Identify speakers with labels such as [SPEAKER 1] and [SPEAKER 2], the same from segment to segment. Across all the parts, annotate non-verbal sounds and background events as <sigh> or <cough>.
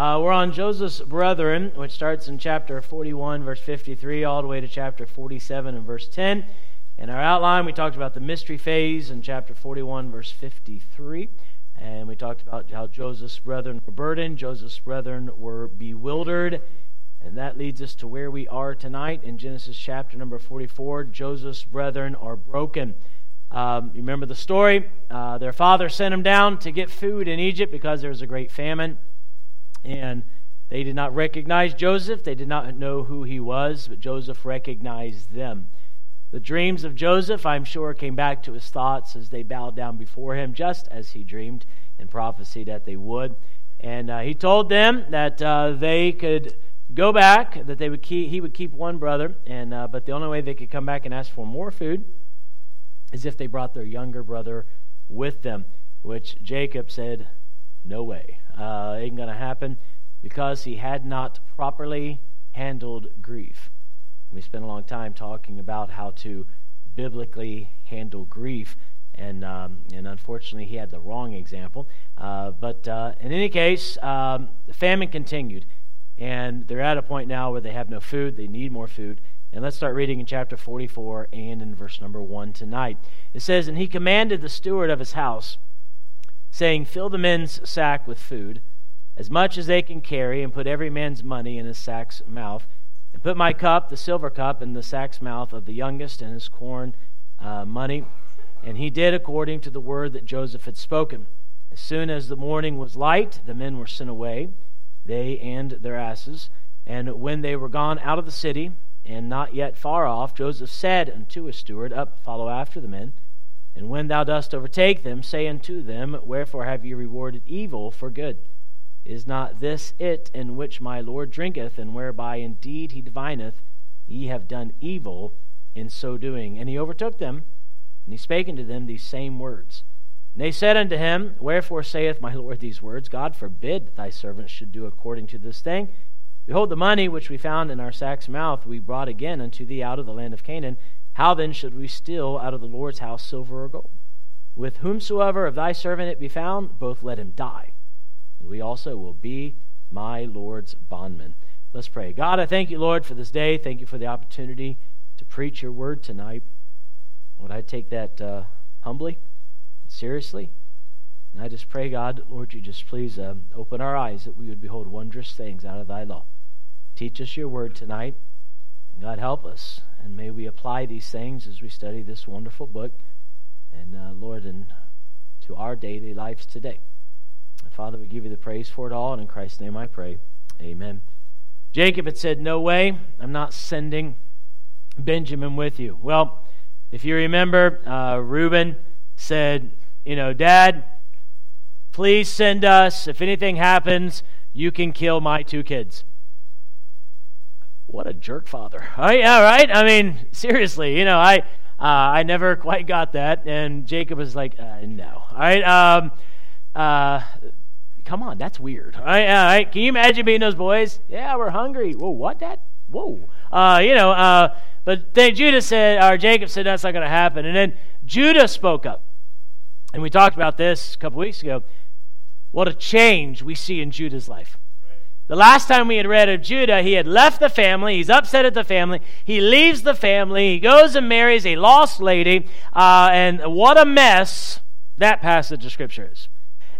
[SPEAKER 1] Uh, we're on Joseph's brethren, which starts in chapter 41, verse 53, all the way to chapter 47 and verse 10. In our outline, we talked about the mystery phase in chapter 41, verse 53. And we talked about how Joseph's brethren were burdened, Joseph's brethren were bewildered. And that leads us to where we are tonight in Genesis chapter number 44. Joseph's brethren are broken. Um, you remember the story? Uh, their father sent them down to get food in Egypt because there was a great famine. And they did not recognize Joseph. They did not know who he was, but Joseph recognized them. The dreams of Joseph, I'm sure, came back to his thoughts as they bowed down before him, just as he dreamed and prophesied that they would. And uh, he told them that uh, they could go back, that they would keep, he would keep one brother, and uh, but the only way they could come back and ask for more food is if they brought their younger brother with them. Which Jacob said, "No way." Uh, ain't going to happen because he had not properly handled grief. We spent a long time talking about how to biblically handle grief, and um, and unfortunately he had the wrong example. Uh, but uh, in any case, um, the famine continued, and they're at a point now where they have no food. They need more food. And let's start reading in chapter 44 and in verse number 1 tonight. It says, And he commanded the steward of his house saying, Fill the men's sack with food, as much as they can carry, and put every man's money in his sack's mouth, and put my cup, the silver cup, in the sack's mouth of the youngest, and his corn uh, money. And he did according to the word that Joseph had spoken. As soon as the morning was light, the men were sent away, they and their asses. And when they were gone out of the city, and not yet far off, Joseph said unto his steward, Up, follow after the men. And when thou dost overtake them, say unto them, Wherefore have ye rewarded evil for good? Is not this it in which my Lord drinketh, and whereby indeed he divineth, ye have done evil in so doing? And he overtook them, and he spake unto them these same words. And they said unto him, Wherefore saith my Lord these words? God forbid that thy servants should do according to this thing. Behold, the money which we found in our sack's mouth we brought again unto thee out of the land of Canaan how then should we steal out of the Lord's house silver or gold? With whomsoever of thy servant it be found, both let him die, and we also will be my Lord's bondmen. Let's pray. God, I thank you, Lord, for this day. Thank you for the opportunity to preach your word tonight. Would I take that uh, humbly, seriously? And I just pray, God, Lord, you just please um, open our eyes that we would behold wondrous things out of thy law. Teach us your word tonight. God, help us and may we apply these things as we study this wonderful book. And uh, Lord, and to our daily lives today. Father, we give you the praise for it all. And in Christ's name I pray. Amen. Jacob had said, No way, I'm not sending Benjamin with you. Well, if you remember, uh, Reuben said, You know, Dad, please send us. If anything happens, you can kill my two kids. What a jerk father. <laughs> Oh, yeah, right? I mean, seriously, you know, I uh, I never quite got that. And Jacob was like, uh, no. All right? Um, uh, come on, that's weird. All right, all right? Can you imagine being those boys? Yeah, we're hungry. Whoa, what, Dad? Whoa. Uh, you know, uh, but then Judah said, or Jacob said, that's not going to happen. And then Judah spoke up. And we talked about this a couple weeks ago. What a change we see in Judah's life. The last time we had read of Judah, he had left the family. He's upset at the family. He leaves the family. He goes and marries a lost lady. Uh, and what a mess that passage of Scripture is.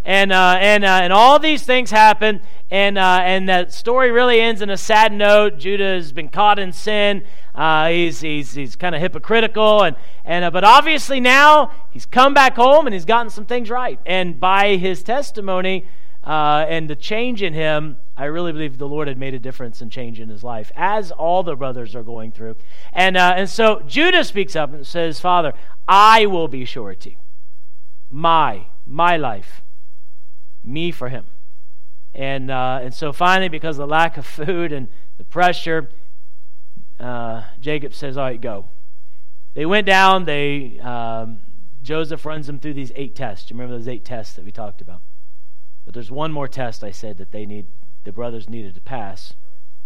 [SPEAKER 1] And, uh, and, uh, and all these things happen. And, uh, and that story really ends in a sad note. Judah has been caught in sin. Uh, he's he's, he's kind of hypocritical. And, and, uh, but obviously now he's come back home and he's gotten some things right. And by his testimony, and the change in him, I really believe the Lord had made a difference and change in his life, as all the brothers are going through. And, uh, and so Judah speaks up and says, Father, I will be surety. My, my life. Me for him. And, uh, and so finally, because of the lack of food and the pressure, uh, Jacob says, All right, go. They went down. They, um, Joseph runs them through these eight tests. You remember those eight tests that we talked about? But there's one more test I said that they need the brothers needed to pass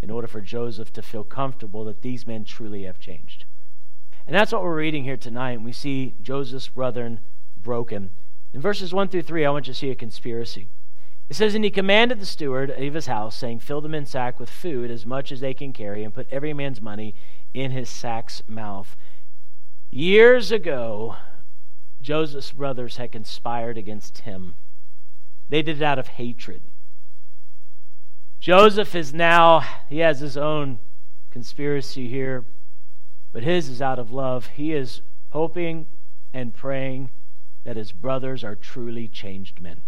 [SPEAKER 1] in order for Joseph to feel comfortable that these men truly have changed. And that's what we're reading here tonight. We see Joseph's brethren broken. In verses 1 through 3, I want you to see a conspiracy. It says, And he commanded the steward of his house, saying, Fill the men's sack with food as much as they can carry, and put every man's money in his sack's mouth. Years ago, Joseph's brothers had conspired against him. They did it out of hatred. Joseph is now, he has his own conspiracy here, but his is out of love. He is hoping and praying that his brothers are truly changed men.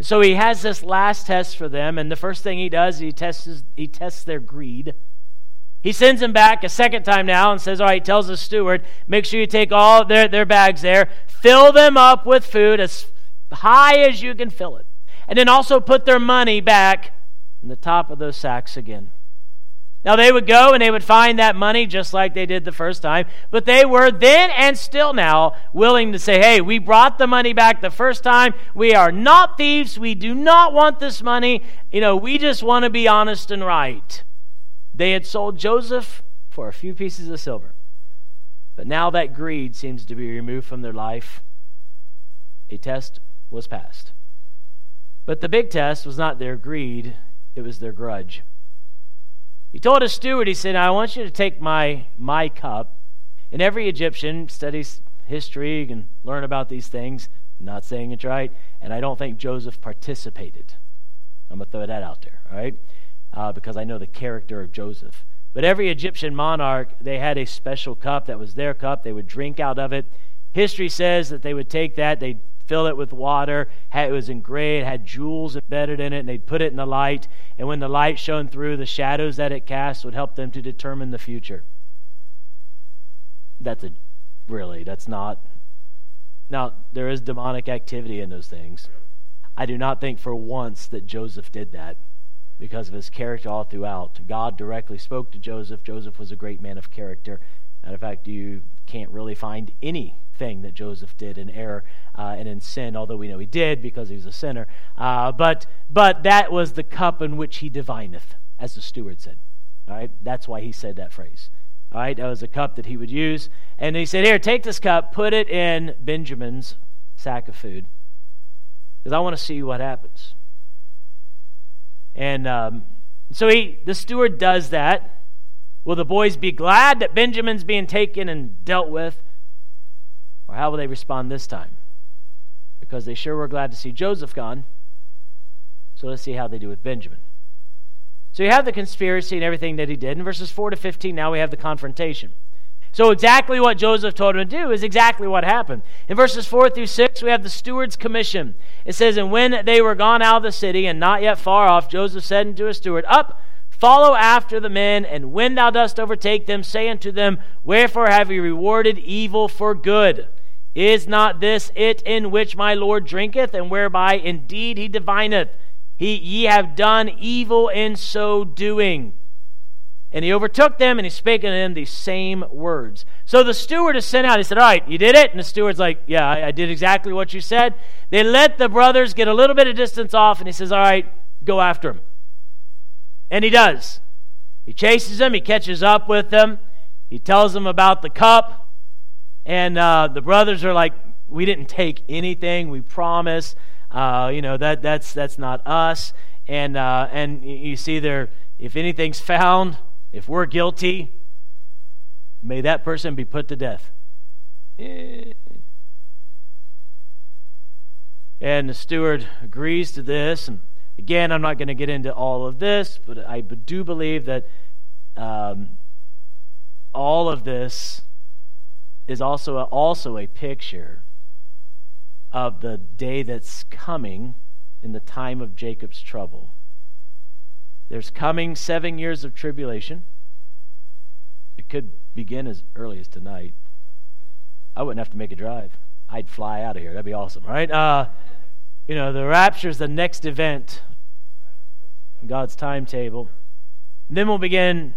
[SPEAKER 1] So he has this last test for them, and the first thing he does, he tests, he tests their greed. He sends them back a second time now and says, All right, tells the steward, make sure you take all their, their bags there, fill them up with food as high as you can fill it. And then also put their money back the top of those sacks again. Now they would go and they would find that money just like they did the first time, but they were then and still now willing to say, hey, we brought the money back the first time. We are not thieves. We do not want this money. You know, we just want to be honest and right. They had sold Joseph for a few pieces of silver. But now that greed seems to be removed from their life. A test was passed. But the big test was not their greed, it was their grudge. He told his steward, he said, I want you to take my, my cup. And every Egyptian studies history and learn about these things. I'm not saying it's right. And I don't think Joseph participated. I'm going to throw that out there, all right? Uh, because I know the character of Joseph. But every Egyptian monarch, they had a special cup that was their cup. They would drink out of it. History says that they would take that, they'd fill it with water. It was engraved, had jewels embedded in it, and they'd put it in the light. And when the light shone through, the shadows that it cast would help them to determine the future. That's a really, that's not. Now, there is demonic activity in those things. I do not think for once that Joseph did that because of his character all throughout. God directly spoke to Joseph. Joseph was a great man of character. Matter of fact, you can't really find any thing that Joseph did in error uh, and in sin, although we know he did because he was a sinner. Uh, but, but that was the cup in which he divineth, as the steward said. All right? That's why he said that phrase. All right? That was a cup that he would use. And he said, Here, take this cup, put it in Benjamin's sack of food, because I want to see what happens. And um, so he, the steward does that. Will the boys be glad that Benjamin's being taken and dealt with? Or how will they respond this time? Because they sure were glad to see Joseph gone. So let's see how they do with Benjamin. So you have the conspiracy and everything that he did. In verses 4 to 15, now we have the confrontation. So exactly what Joseph told him to do is exactly what happened. In verses 4 through 6, we have the steward's commission. It says, And when they were gone out of the city and not yet far off, Joseph said unto his steward, Up, follow after the men, and when thou dost overtake them, say unto them, Wherefore have ye rewarded evil for good? Is not this it in which my Lord drinketh, and whereby indeed he divineth? He, ye have done evil in so doing. And he overtook them, and he spake unto them these same words. So the steward is sent out. He said, All right, you did it? And the steward's like, Yeah, I, I did exactly what you said. They let the brothers get a little bit of distance off, and he says, All right, go after him. And he does. He chases them, he catches up with them, he tells them about the cup. And uh, the brothers are like, we didn't take anything. We promise. Uh, you know that that's that's not us. And uh, and you see there, if anything's found, if we're guilty, may that person be put to death. And the steward agrees to this. And again, I'm not going to get into all of this, but I do believe that um, all of this is also a, also a picture of the day that's coming in the time of Jacob's trouble. There's coming seven years of tribulation. It could begin as early as tonight. I wouldn't have to make a drive. I'd fly out of here. That'd be awesome, right? Uh, you know, the rapture is the next event God's timetable. And then we'll begin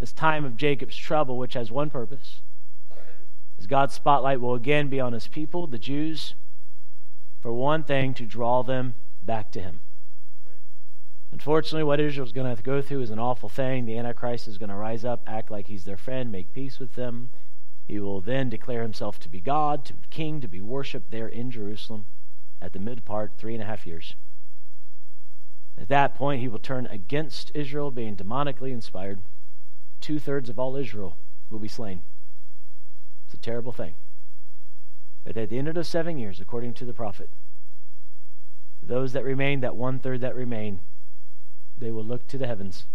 [SPEAKER 1] this time of Jacob's trouble, which has one purpose as God's spotlight will again be on his people, the Jews, for one thing, to draw them back to him. Unfortunately, what Israel's going to have to go through is an awful thing. The Antichrist is going to rise up, act like he's their friend, make peace with them. He will then declare himself to be God, to be king, to be worshipped there in Jerusalem at the mid part, three and a half years. At that point, he will turn against Israel, being demonically inspired. Two thirds of all Israel will be slain. Terrible thing. But at the end of those seven years, according to the prophet, those that remain, that one third that remain, they will look to the heavens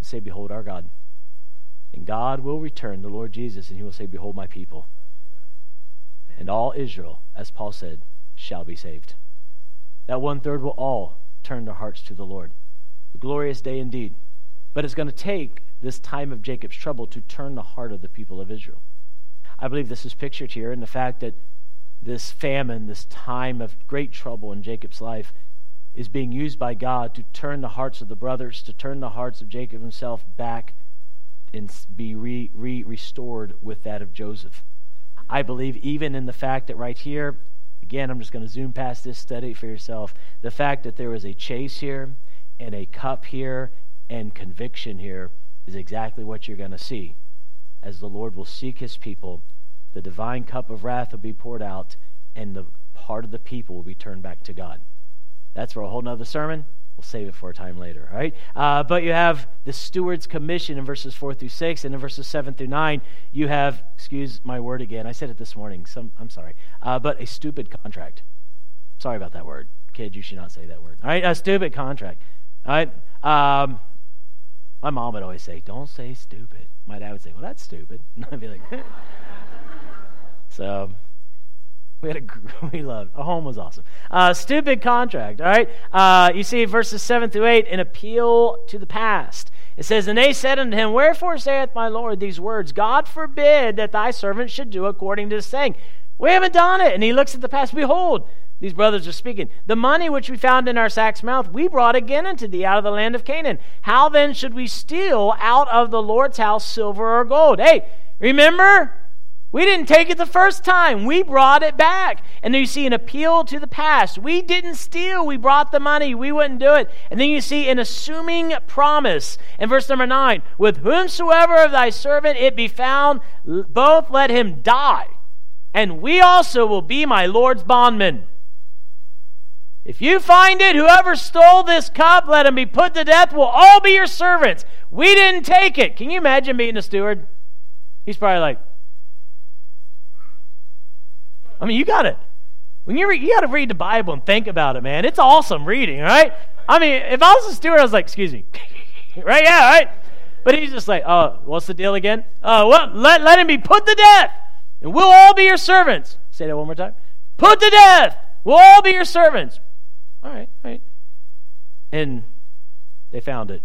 [SPEAKER 1] and say, Behold our God. And God will return the Lord Jesus, and he will say, Behold my people. And all Israel, as Paul said, shall be saved. That one third will all turn their hearts to the Lord. A glorious day indeed. But it's going to take this time of Jacob's trouble to turn the heart of the people of Israel. I believe this is pictured here in the fact that this famine, this time of great trouble in Jacob's life, is being used by God to turn the hearts of the brothers, to turn the hearts of Jacob himself back and be re, re restored with that of Joseph. I believe even in the fact that right here, again, I'm just going to zoom past this, study for yourself. The fact that there was a chase here and a cup here and conviction here is exactly what you're going to see as the Lord will seek his people the divine cup of wrath will be poured out, and the part of the people will be turned back to God. That's for a whole nother sermon. We'll save it for a time later, all right? Uh, but you have the steward's commission in verses 4 through 6, and in verses 7 through 9, you have, excuse my word again, I said it this morning, some, I'm sorry, uh, but a stupid contract. Sorry about that word. Kid, you should not say that word. All right, a stupid contract. All right? Um, my mom would always say, don't say stupid. My dad would say, well, that's stupid. And <laughs> I'd be like, <laughs> So we had a <laughs> we loved a home was awesome. Uh, stupid contract. All right. Uh, you see verses seven through eight, an appeal to the past. It says, And they said unto him, Wherefore saith my Lord these words? God forbid that thy servant should do according to the saying. We haven't done it. And he looks at the past. Behold, these brothers are speaking. The money which we found in our sack's mouth, we brought again unto thee out of the land of Canaan. How then should we steal out of the Lord's house silver or gold? Hey, remember? We didn't take it the first time. We brought it back. And then you see an appeal to the past. We didn't steal. We brought the money. We wouldn't do it. And then you see an assuming promise in verse number 9 With whomsoever of thy servant it be found, both let him die, and we also will be my Lord's bondmen. If you find it, whoever stole this cup, let him be put to death. We'll all be your servants. We didn't take it. Can you imagine being a steward? He's probably like, I mean, you got it. when you you got to read the Bible and think about it, man. It's awesome reading, right? I mean, if I was a steward, I was like, excuse me, <laughs> right? Yeah, right. But he's just like, oh, what's the deal again? Oh, well, let let him be put to death, and we'll all be your servants. Say that one more time. Put to death. We'll all be your servants. All right, all right. And they found it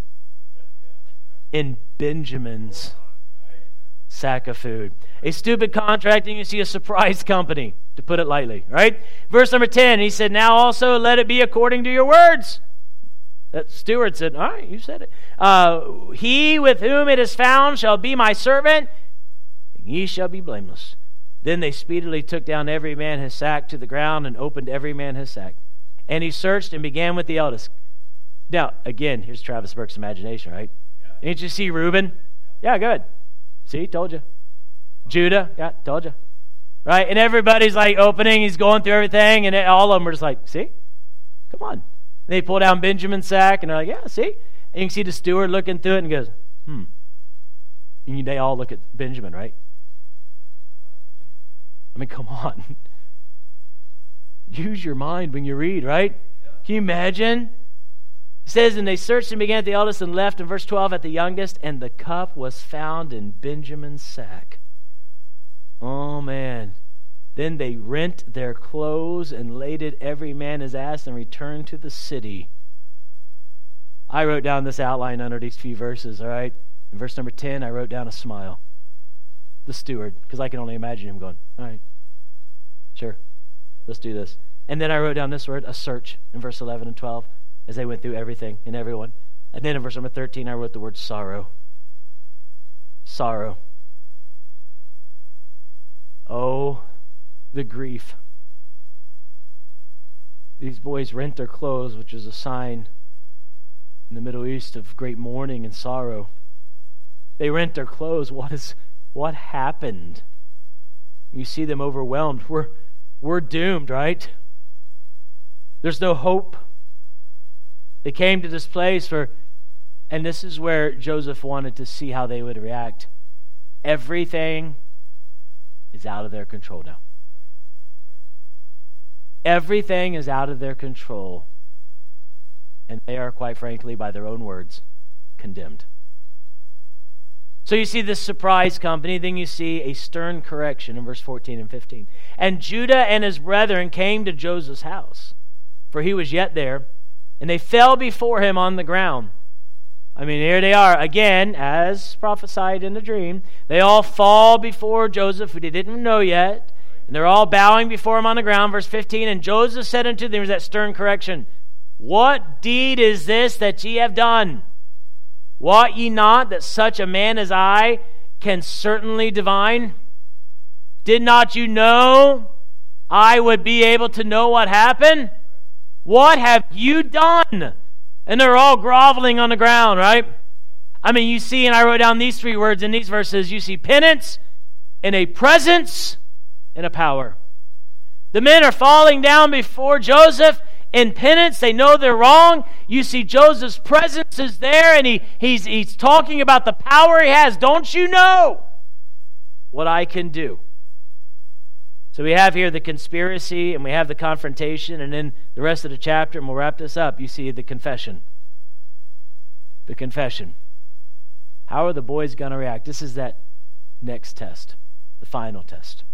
[SPEAKER 1] in Benjamin's sack of food. A stupid contract, and you see a surprise company to put it lightly, right? Verse number 10, he said, Now also let it be according to your words. That steward said, All right, you said it. Uh, he with whom it is found shall be my servant, and ye shall be blameless. Then they speedily took down every man his sack to the ground and opened every man his sack. And he searched and began with the eldest. Now, again, here's Travis Burke's imagination, right? Yeah. Didn't you see Reuben? Yeah, good. See, told you. Judah, yeah, told you. Right? And everybody's like opening, he's going through everything, and all of them are just like, see? Come on. And they pull down Benjamin's sack, and they're like, yeah, see? And you can see the steward looking through it and goes, hmm. And they all look at Benjamin, right? I mean, come on. <laughs> Use your mind when you read, right? Can you imagine? It says, And they searched and began at the eldest and left in verse 12 at the youngest, and the cup was found in Benjamin's sack. Oh, man. Then they rent their clothes and laid it every man his ass and returned to the city. I wrote down this outline under these few verses, all right? In verse number 10, I wrote down a smile. The steward, because I can only imagine him going, all right, sure, let's do this. And then I wrote down this word, a search, in verse 11 and 12, as they went through everything and everyone. And then in verse number 13, I wrote the word sorrow. Sorrow. Oh, the grief. These boys rent their clothes, which is a sign in the Middle East of great mourning and sorrow. They rent their clothes. What is what happened? You see them overwhelmed. We're we're doomed, right? There's no hope. They came to this place for, and this is where Joseph wanted to see how they would react. Everything is out of their control now. Everything is out of their control. And they are, quite frankly, by their own words, condemned. So you see this surprise company, then you see a stern correction in verse 14 and 15. And Judah and his brethren came to Joseph's house, for he was yet there, and they fell before him on the ground. I mean, here they are again, as prophesied in the dream. They all fall before Joseph, who they didn't know yet, and they're all bowing before him on the ground. Verse 15 And Joseph said unto them, that stern correction, What deed is this that ye have done? Wot ye not that such a man as I can certainly divine? Did not you know I would be able to know what happened? What have you done? And they're all groveling on the ground, right? I mean, you see, and I wrote down these three words in these verses you see penance and a presence and a power. The men are falling down before Joseph in penance. They know they're wrong. You see, Joseph's presence is there, and he, he's, he's talking about the power he has. Don't you know what I can do? So we have here the conspiracy, and we have the confrontation, and then the rest of the chapter, and we'll wrap this up. You see the confession. The confession. How are the boys going to react? This is that next test, the final test.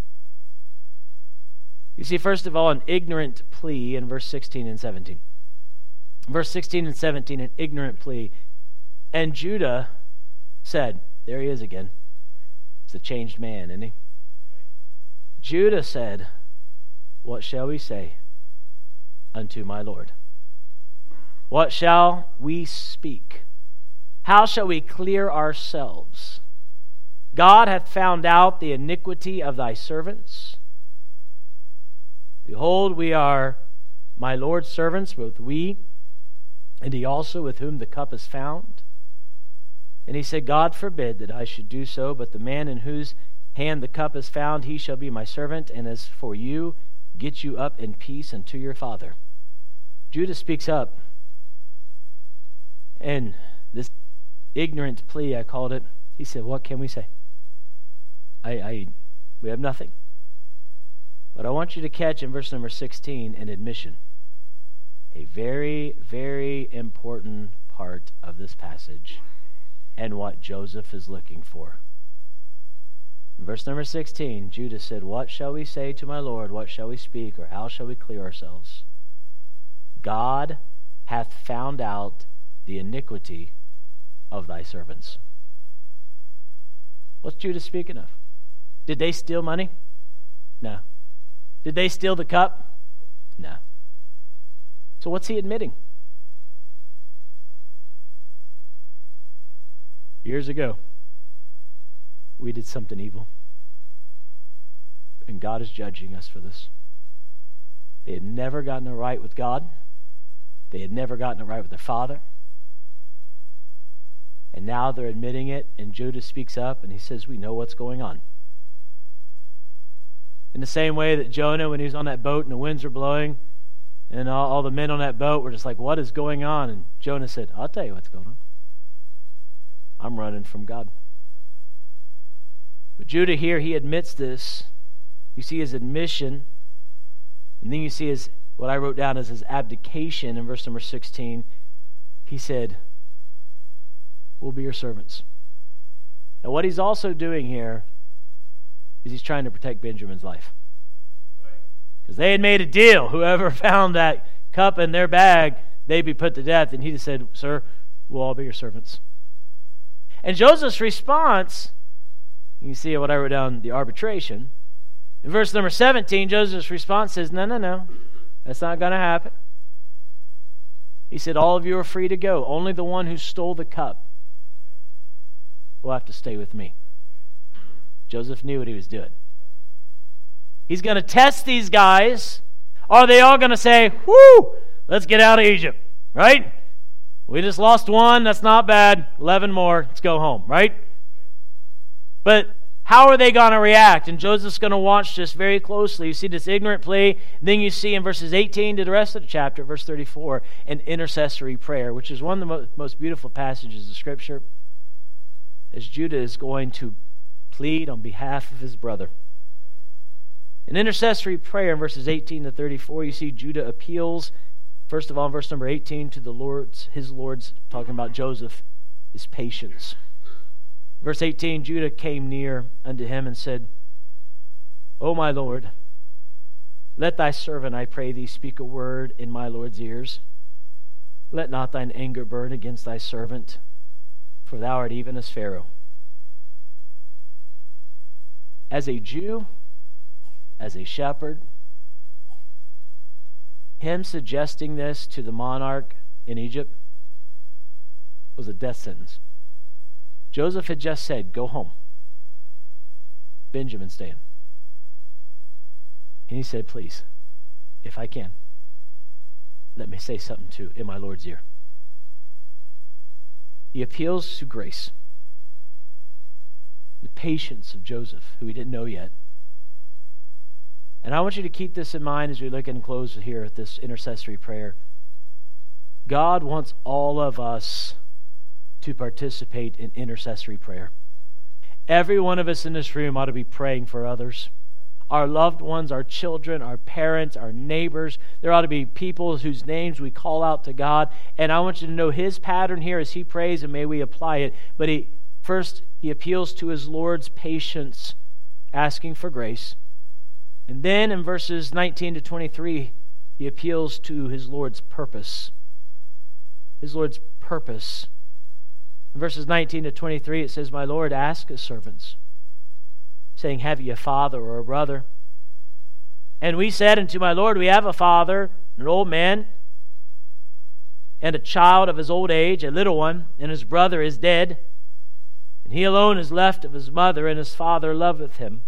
[SPEAKER 1] You see, first of all, an ignorant plea in verse 16 and 17. Verse 16 and 17, an ignorant plea. And Judah said, There he is again. It's a changed man, isn't he? Judah said, What shall we say unto my Lord? What shall we speak? How shall we clear ourselves? God hath found out the iniquity of thy servants Behold, we are my Lord's servants, both we and he also with whom the cup is found. And he said, God forbid that I should do so, but the man in whose hand the cup is found, he shall be my servant. And as for you, get you up in peace unto your father. Judah speaks up. And this ignorant plea, I called it, he said, What can we say? I, I we have nothing. But I want you to catch in verse number 16 an admission. A very, very important part of this passage and what Joseph is looking for. In verse number 16, Judah said, What shall we say to my Lord? What shall we speak? Or how shall we clear ourselves? God hath found out the iniquity of thy servants. What's Judah speaking of? Did they steal money? No. Did they steal the cup? No. So what's he admitting? Years ago, we did something evil. And God is judging us for this. They had never gotten it right with God. They had never gotten it right with their father. And now they're admitting it, and Judah speaks up and he says, We know what's going on. In the same way that Jonah, when he was on that boat and the winds were blowing, and all, all the men on that boat were just like, What is going on? And Jonah said, I'll tell you what's going on. I'm running from God. But Judah here, he admits this. You see his admission, and then you see his what I wrote down as his abdication in verse number 16. He said, We'll be your servants. Now, what he's also doing here is he's trying to protect Benjamin's life. Because they had made a deal. Whoever <laughs> found that cup in their bag, they'd be put to death. And he just said, Sir, we'll all be your servants. And Joseph's response, you can see what I wrote down the arbitration. In verse number 17, Joseph's response says, No, no, no. That's not going to happen. He said, All of you are free to go. Only the one who stole the cup will have to stay with me. Joseph knew what he was doing. He's going to test these guys. Are they all going to say, Whoo, let's get out of Egypt, right? We just lost one. That's not bad. 11 more. Let's go home, right? But How are they going to react? And Joseph's going to watch this very closely. You see this ignorant plea. Then you see in verses 18 to the rest of the chapter, verse 34, an intercessory prayer, which is one of the most beautiful passages of Scripture, as Judah is going to plead on behalf of his brother. An intercessory prayer in verses 18 to 34, you see Judah appeals, first of all, in verse number 18, to the Lord's, his Lord's, talking about Joseph, his patience. Verse 18 Judah came near unto him and said, O my Lord, let thy servant, I pray thee, speak a word in my Lord's ears. Let not thine anger burn against thy servant, for thou art even as Pharaoh. As a Jew, as a shepherd, him suggesting this to the monarch in Egypt was a death sentence. Joseph had just said, Go home. Benjamin staying. And he said, Please, if I can, let me say something to in my Lord's ear. He appeals to grace, the patience of Joseph, who he didn't know yet. And I want you to keep this in mind as we look and close here at this intercessory prayer. God wants all of us to participate in intercessory prayer. Every one of us in this room ought to be praying for others. Our loved ones, our children, our parents, our neighbors. There ought to be people whose names we call out to God. And I want you to know his pattern here as he prays, and may we apply it. But he first he appeals to his Lord's patience, asking for grace. And then in verses 19 to 23, he appeals to his Lord's purpose. His Lord's purpose. In verses 19 to 23, it says, My Lord, ask his servants, saying, Have ye a father or a brother? And we said unto my Lord, We have a father, an old man, and a child of his old age, a little one, and his brother is dead. And he alone is left of his mother, and his father loveth him.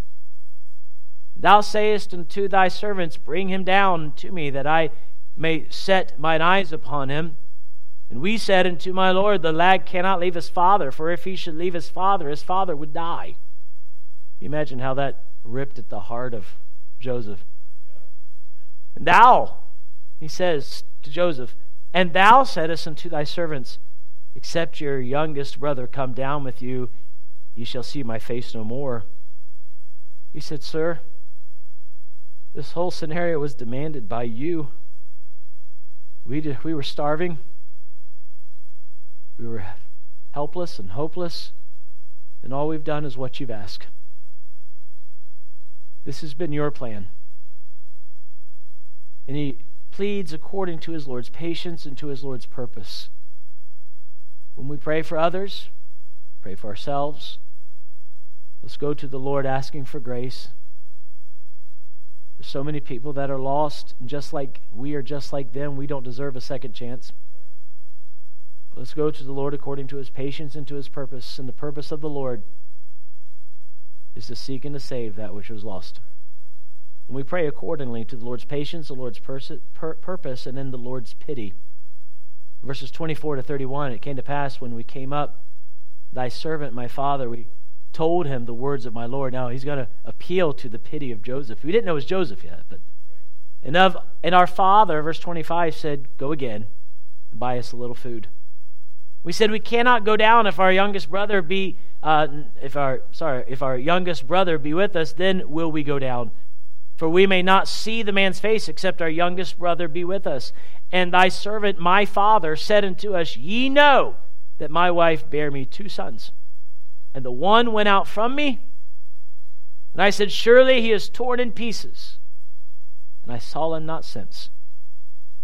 [SPEAKER 1] Thou sayest unto thy servants, Bring him down to me, that I may set mine eyes upon him. And we said unto my Lord, The lad cannot leave his father, for if he should leave his father, his father would die. Imagine how that ripped at the heart of Joseph. And thou, he says to Joseph, and thou saidst unto thy servants, Except your youngest brother come down with you, ye shall see my face no more. He said, Sir, this whole scenario was demanded by you. We, did, we were starving. We were helpless and hopeless, and all we've done is what you've asked. This has been your plan. And he pleads according to his Lord's patience and to his Lord's purpose. When we pray for others, pray for ourselves. Let's go to the Lord asking for grace. There's so many people that are lost, and just like we are just like them, we don't deserve a second chance. Let's go to the Lord according to his patience and to his purpose. And the purpose of the Lord is to seek and to save that which was lost. And we pray accordingly to the Lord's patience, the Lord's pur- purpose, and then the Lord's pity. Verses 24 to 31 It came to pass when we came up, thy servant, my father, we told him the words of my Lord. Now he's going to appeal to the pity of Joseph. We didn't know it was Joseph yet, but. And, of, and our father, verse 25, said, Go again and buy us a little food. We said we cannot go down if our youngest brother be uh, if our sorry if our youngest brother be with us, then will we go down. For we may not see the man's face except our youngest brother be with us. And thy servant, my father, said unto us, Ye know that my wife bare me two sons, and the one went out from me. And I said, Surely he is torn in pieces. And I saw him not since.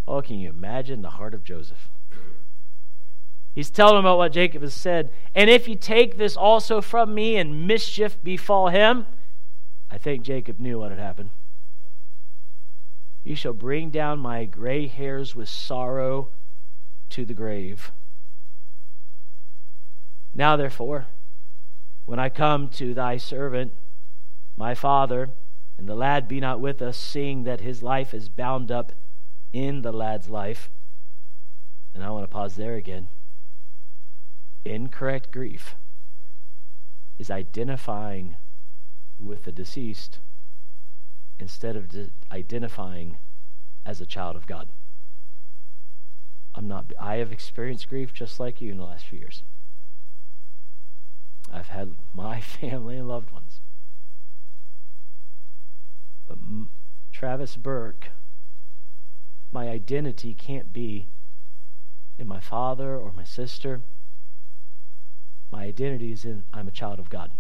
[SPEAKER 1] Oh, can you imagine the heart of Joseph? He's telling about what Jacob has said. And if you take this also from me and mischief befall him, I think Jacob knew what had happened. You shall bring down my gray hairs with sorrow to the grave. Now, therefore, when I come to thy servant, my father, and the lad be not with us, seeing that his life is bound up in the lad's life. And I want to pause there again. Incorrect grief is identifying with the deceased instead of identifying as a child of God. I'm not I have experienced grief just like you in the last few years. I've had my <laughs> family and loved ones. But Travis Burke, my identity can't be in my father or my sister. My identity is in I'm a child of God.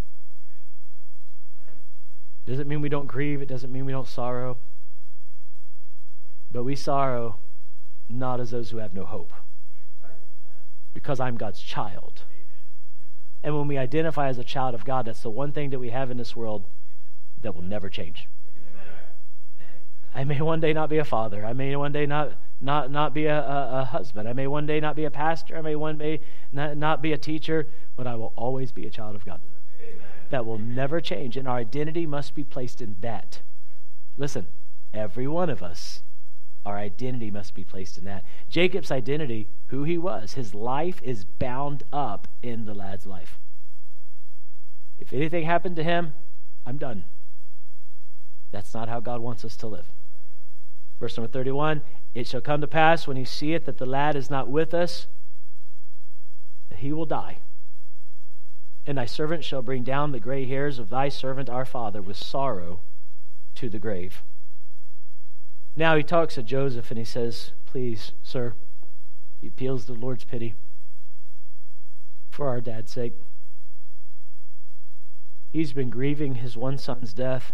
[SPEAKER 1] Doesn't mean we don't grieve, it doesn't mean we don't sorrow. But we sorrow not as those who have no hope. Because I'm God's child. And when we identify as a child of God, that's the one thing that we have in this world that will never change. I may one day not be a father. I may one day not not not be a, a, a husband. I may one day not be a pastor. I may one day not, not be a teacher, but I will always be a child of God. That will never change, and our identity must be placed in that. Listen, every one of us, our identity must be placed in that. Jacob's identity, who he was, his life is bound up in the lad's life. If anything happened to him, I'm done. That's not how God wants us to live. Verse number 31 It shall come to pass when he seeth that the lad is not with us, that he will die. And thy servant shall bring down the gray hairs of thy servant our father with sorrow to the grave. Now he talks to Joseph and he says, Please, sir, he appeals to the Lord's pity for our dad's sake. He's been grieving his one son's death.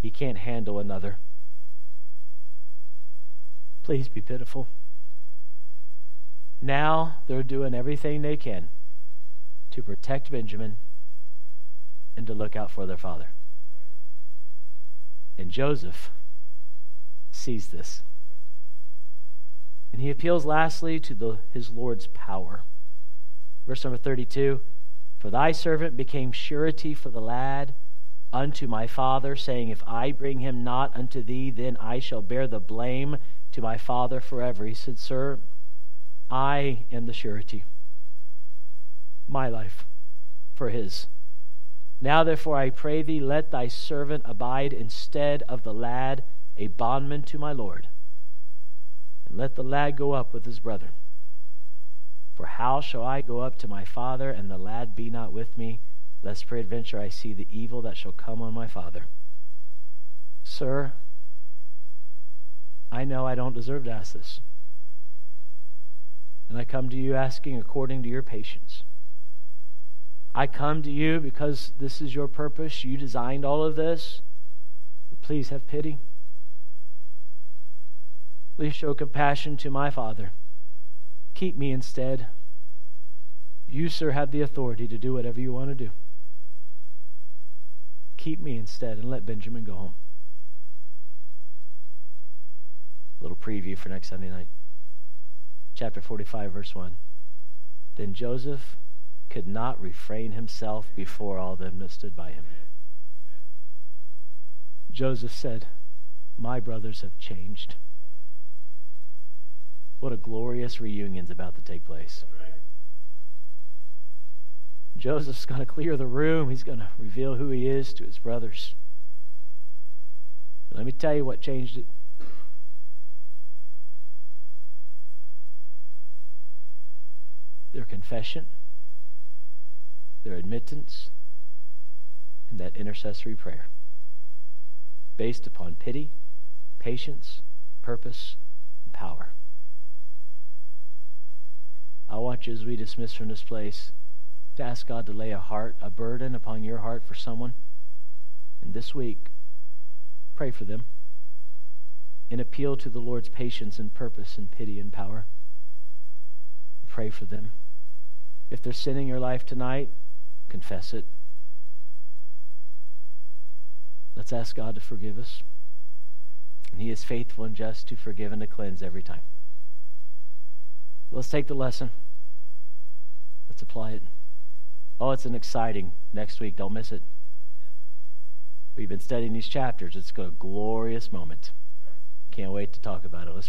[SPEAKER 1] He can't handle another. Please be pitiful. Now they're doing everything they can to protect Benjamin and to look out for their father. And Joseph sees this. And he appeals lastly to the, his Lord's power. Verse number 32 For thy servant became surety for the lad unto my father, saying, If I bring him not unto thee, then I shall bear the blame to my father forever. He said, Sir, I am the surety. My life for his. Now therefore I pray thee, let thy servant abide instead of the lad, a bondman to my Lord. And let the lad go up with his brethren. For how shall I go up to my father, and the lad be not with me, lest peradventure I see the evil that shall come on my father? Sir, I know I don't deserve to ask this. And I come to you asking according to your patience. I come to you because this is your purpose. You designed all of this. Please have pity. Please show compassion to my Father. Keep me instead. You, sir, have the authority to do whatever you want to do. Keep me instead and let Benjamin go home. little preview for next Sunday night. Chapter 45, verse 1. Then Joseph could not refrain himself before all them that stood by him. Joseph said, My brothers have changed. What a glorious reunion's about to take place. Joseph's going to clear the room. He's going to reveal who he is to his brothers. Let me tell you what changed it. their confession, their admittance, and that intercessory prayer based upon pity, patience, purpose, and power. I want you, as we dismiss from this place, to ask God to lay a heart, a burden upon your heart for someone. And this week, pray for them and appeal to the Lord's patience and purpose and pity and power. Pray for them. If they're sinning your life tonight, confess it. Let's ask God to forgive us. And He is faithful and just to forgive and to cleanse every time. Let's take the lesson. Let's apply it. Oh, it's an exciting next week. Don't miss it. We've been studying these chapters. It's a glorious moment. Can't wait to talk about it. Let's